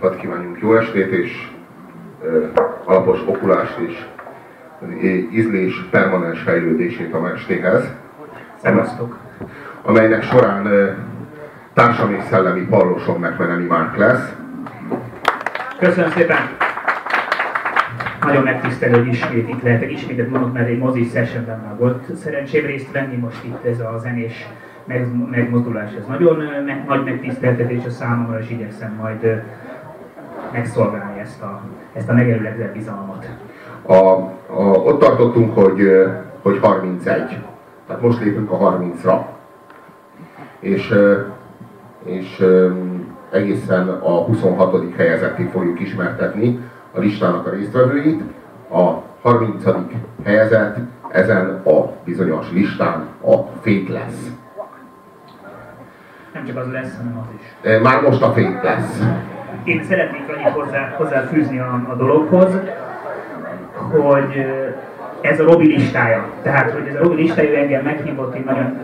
hadd kívánjunk jó estét, és alapos okulást és ízlés permanens fejlődését a mestéhez. Szevasztok! Amelynek során társam és szellemi pallosom McMenemy Mark lesz. Köszönöm szépen! Nagyon megtisztelő, hogy ismét itt lehetek. Ismétet mondok, mert egy mozi sessionben már volt szerencsém részt venni, most itt ez a zenés megmozdulás, ez nagyon meg, nagy megtiszteltetés a számomra, és igyekszem majd megszolgálni ezt a, ezt a megelőlegzett bizalmat. A, a, ott tartottunk, hogy, hogy 31. Tehát most lépünk a 30-ra. És, és egészen a 26. helyezettig fogjuk ismertetni a listának a résztvevőit. A 30. helyezett ezen a bizonyos listán a fék lesz. Nem csak az lesz, hanem az is. Már most a fék lesz. Én szeretnék annyit hozzá, hozzáfűzni a, a dologhoz, hogy ez a Robi listája. Tehát, hogy ez a Robi listája engem meghívott, én nagyon,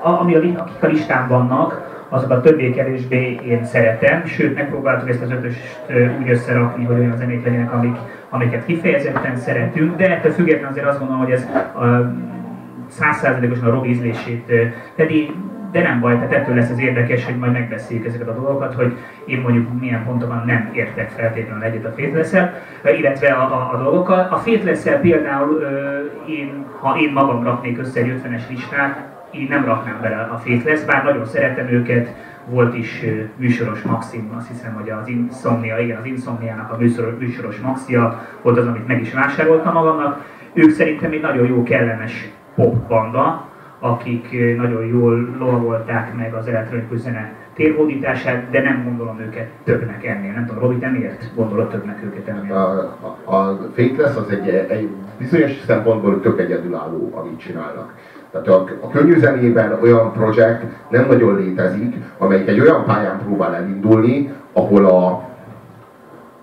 ami a, akik a listán vannak, azokat többé-kevésbé én szeretem, sőt megpróbáltuk ezt az ötöst úgy összerakni, hogy olyan zenék legyenek, amik, amiket kifejezetten szeretünk, de ettől függetlenül azért azt gondolom, hogy ez százszázalékosan a Robi ízlését pedig de nem baj, tehát ettől lesz az érdekes, hogy majd megbeszéljük ezeket a dolgokat, hogy én mondjuk milyen pontokon nem értek feltétlenül egyet a fétleszel, illetve a, a, a dolgokkal. A fétleszel például én, ha én magam raknék össze egy 50-es listát, én nem raknám bele a fétlesz, bár nagyon szeretem őket, volt is műsoros Maxim, azt hiszem, hogy az Insomnia, igen, az Insomniának a műsoros, műsoros Maxia volt az, amit meg is vásároltam magamnak. Ők szerintem egy nagyon jó, kellemes pop banda, akik nagyon jól lovagolták meg az elektronikus zene térhódítását, de nem gondolom őket többnek ennél. Nem tudom, Robi, te miért gondolod többnek őket ennél? A, a, a Faithless az egy, egy bizonyos szempontból tök egyedülálló, amit csinálnak. Tehát a, a könnyű zenében olyan projekt nem nagyon létezik, amelyik egy olyan pályán próbál elindulni, ahol a,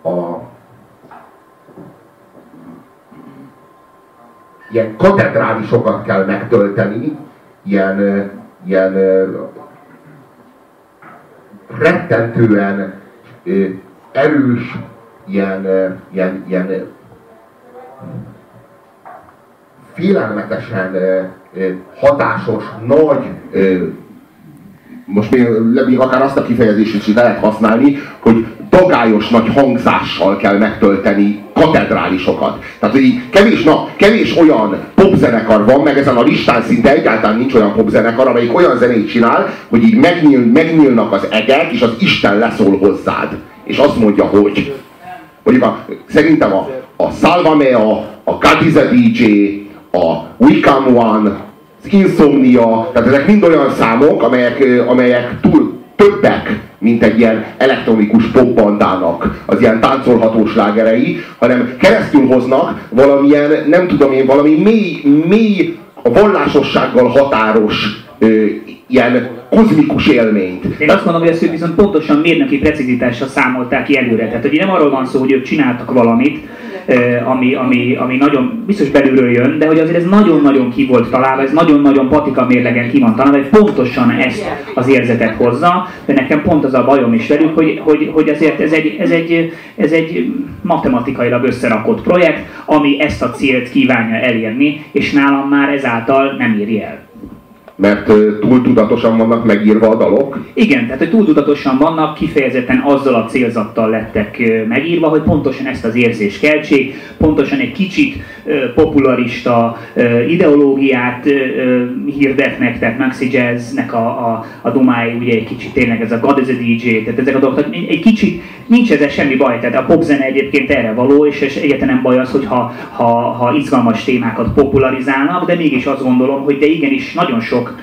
a ilyen katedrálisokat kell megtölteni, ilyen, ilyen rettentően erős, ilyen, ilyen, ilyen félelmetesen hatásos, nagy, most még, akár azt a kifejezést is lehet használni, hogy dagályos nagy hangzással kell megtölteni katedrálisokat. Tehát, hogy kevés, na, kevés olyan popzenekar van, meg ezen a listán szinte egyáltalán nincs olyan popzenekar, amelyik olyan zenét csinál, hogy így megnyíl, megnyílnak az egek, és az Isten leszól hozzád. És azt mondja, hogy mondjuk a, szerintem a, a Salvamea, a a DJ, a We Come One, az Insomnia, tehát ezek mind olyan számok, amelyek, amelyek túl többek, mint egy ilyen elektronikus popbandának az ilyen táncolható slágerei, hanem keresztül hoznak valamilyen, nem tudom én, valami mély, mély a vallásossággal határos ö, ilyen kozmikus élményt. Én azt mondom, hogy ezt ők viszont pontosan mérnöki precizitással számolták ki előre. Tehát, hogy nem arról van szó, hogy ők csináltak valamit, ami, ami, ami nagyon biztos belülről jön, de hogy azért ez nagyon-nagyon ki volt találva, ez nagyon-nagyon patika mérlegen ki van találva, hogy pontosan ezt az érzetet hozza, de nekem pont az a bajom is velük, hogy, hogy, hogy azért ez egy, ez, egy, ez egy matematikailag összerakott projekt, ami ezt a célt kívánja elérni, és nálam már ezáltal nem éri el mert túl tudatosan vannak megírva a dalok? Igen, tehát hogy túl tudatosan vannak, kifejezetten azzal a célzattal lettek megírva, hogy pontosan ezt az érzést keltsék, pontosan egy kicsit popularista ideológiát hirdetnek, tehát Maxi Jazznek a, a, a dumái ugye egy kicsit tényleg ez a God is a DJ, tehát ezek a dolgok, tehát egy kicsit nincs ezzel semmi baj, tehát a popzene egyébként erre való, és, és egyetlen nem baj az, hogy ha, ha, ha izgalmas témákat popularizálnak, de mégis azt gondolom, hogy de igenis nagyon sok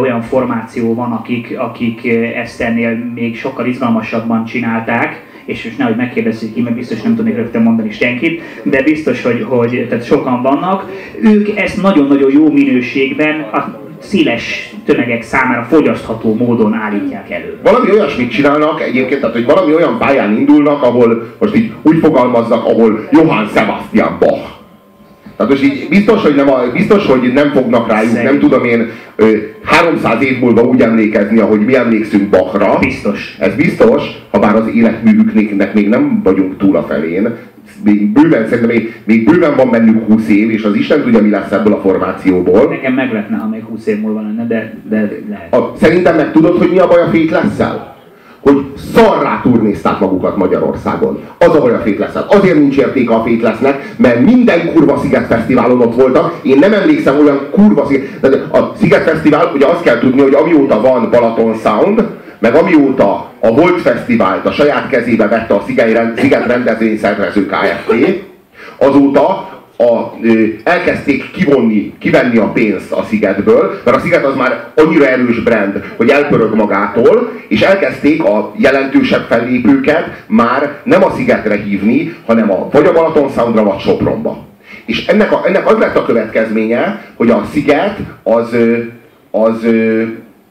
olyan formáció van, akik, akik ezt ennél még sokkal izgalmasabban csinálták, és most nehogy megkérdezzük ki, mert biztos nem tudnék rögtön mondani senkit, de biztos, hogy, hogy tehát sokan vannak. Ők ezt nagyon-nagyon jó minőségben, széles tömegek számára fogyasztható módon állítják elő. Valami olyasmit csinálnak egyébként, tehát hogy valami olyan pályán indulnak, ahol most így úgy fogalmaznak, ahol Johann Sebastian Bach Tehát most így biztos, hogy nem, a, biztos, hogy nem fognak rájuk, Szerint. nem tudom én, 300 év múlva úgy emlékezni, ahogy mi emlékszünk Bachra. Biztos. Ez biztos, ha bár az életművüknek még nem vagyunk túl a felén, még bőven, szerintem még, még bőven van bennük 20 év, és az Isten tudja, mi lesz ebből a formációból. Nekem meglepne, ha még 20 év múlva lenne, de, de lehet. A, szerintem meg tudod, hogy mi a baj a fét leszel? hogy szarrá turnézták magukat Magyarországon. Az a baj a fétlesznek. Azért nincs értéke a fétlesznek, mert minden kurva Sziget Fesztiválon ott voltak. Én nem emlékszem olyan kurva Sziget... De a Sziget Fesztivál, ugye azt kell tudni, hogy amióta van Balaton Sound, meg amióta a Volt Fesztivált a saját kezébe vette a Sziget rendezvényszervező Kft., azóta a, ö, elkezdték kivonni, kivenni a pénzt a Szigetből, mert a Sziget az már annyira erős brand, hogy elpörög magától, és elkezdték a jelentősebb fellépőket már nem a Szigetre hívni, hanem a vagy a Balaton Soundra, vagy Sopronba. És ennek, a, ennek az lett a következménye, hogy a Sziget az, az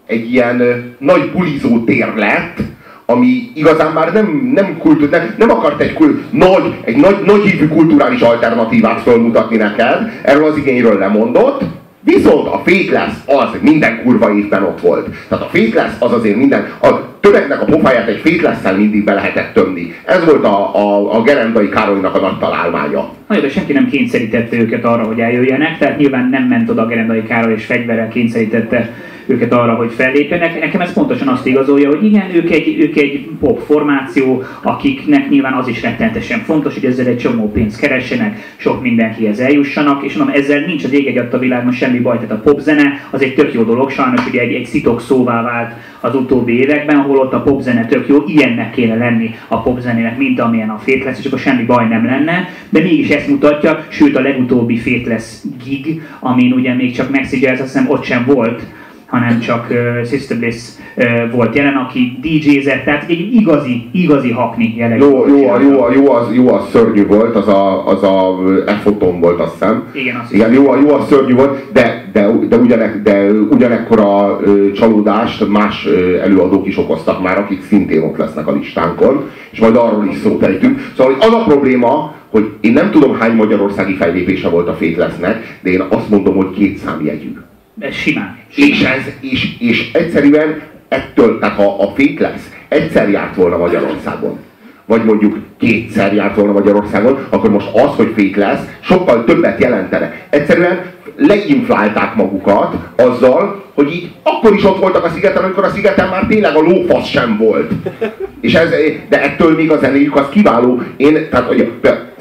egy ilyen nagy bulizó tér lett, ami igazán már nem, nem, kultúr, nem, nem akart egy, kul, nagy, egy nagy, nagy hívű kulturális alternatívát fölmutatni neked, erről az igényről lemondott, Viszont a fék lesz az minden kurva évben ott volt. Tehát a fék lesz az azért minden, a tömegnek a pofáját egy fék lesz mindig be lehetett tömni. Ez volt a, a, a Gerendai Károlynak a nagy találmánya. Na de senki nem kényszerítette őket arra, hogy eljöjjenek, tehát nyilván nem ment oda a Gerendai Károly és fegyverrel kényszerítette őket arra, hogy fellépjenek. Nekem ez pontosan azt igazolja, hogy igen, ők egy, ők egy pop formáció, akiknek nyilván az is rettenetesen fontos, hogy ezzel egy csomó pénzt keressenek, sok mindenkihez eljussanak, és mondom, ezzel nincs az ég egy a világban semmi baj, tehát a popzene az egy tök jó dolog, sajnos ugye egy, egy szitok szóvá vált az utóbbi években, ahol ott a popzene tök jó, ilyennek kéne lenni a popzenének, mint amilyen a Fétlesz, és akkor semmi baj nem lenne, de mégis ezt mutatja, sőt a legutóbbi Fétlesz gig, amin ugye még csak Mexi Jazz, azt hiszem ott sem volt, hanem csak uh, Sister Bliss uh, volt jelen, aki DJ-zett, tehát egy igazi, igazi hakni jellegű. Jó, jó, jó, jó, jó, az, jó, az szörnyű volt, az a, az a Efoton volt, azt hiszem. Igen, azt Igen, jó, jó, az szörnyű volt, de, de, de, ugyanek, de ugyanekkora uh, csalódást más uh, előadók is okoztak már, akik szintén ott lesznek a listánkon, és majd arról is szót ejtünk. Szóval az a probléma, hogy én nem tudom hány magyarországi fejlépése volt a Fétlesznek, de én azt mondom, hogy két számjegyű. Ez simán. És, ez, és, és egyszerűen ettől, tehát ha a fék lesz, egyszer járt volna Magyarországon, vagy mondjuk kétszer járt volna Magyarországon, akkor most az, hogy fék lesz, sokkal többet jelentene. Egyszerűen leinflálták magukat azzal, hogy így akkor is ott voltak a szigeten, amikor a szigeten már tényleg a lófasz sem volt. És ez, de ettől még a zenéjük az kiváló. Én, tehát, ugye,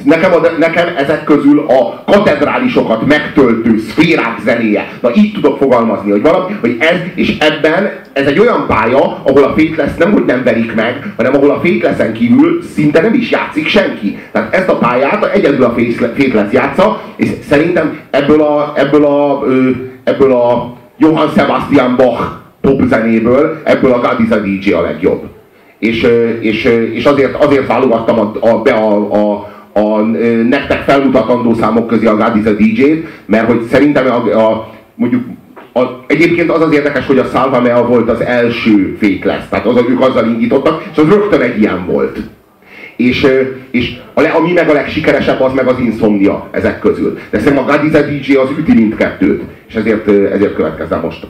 nekem, a, nekem ezek közül a katedrálisokat megtöltő szférák zenéje. Na így tudok fogalmazni, hogy valami, hogy ez, és ebben ez egy olyan pálya, ahol a fék lesz nem, hogy nem verik meg, hanem ahol a fék leszen kívül szinte nem is játszik senki. Tehát ezt a pályát egyedül a fék lesz játsza, és szerintem ebből a, ebből a, ebből a Johann Sebastian Bach popzenéből, ebből a God is a DJ a legjobb. És, és, és azért, azért válogattam a, a, be a, a, a nektek felmutatandó számok közé a God is a DJ-t, mert hogy szerintem a, a mondjuk a, egyébként az az érdekes, hogy a Salva Mea volt az első fék lesz, tehát az, ők azzal indítottak, és az rögtön egy ilyen volt. És, és a, ami meg a legsikeresebb, az meg az Insomnia ezek közül. De szerintem a a DJ az üti mindkettőt, és ezért, ezért következzen most.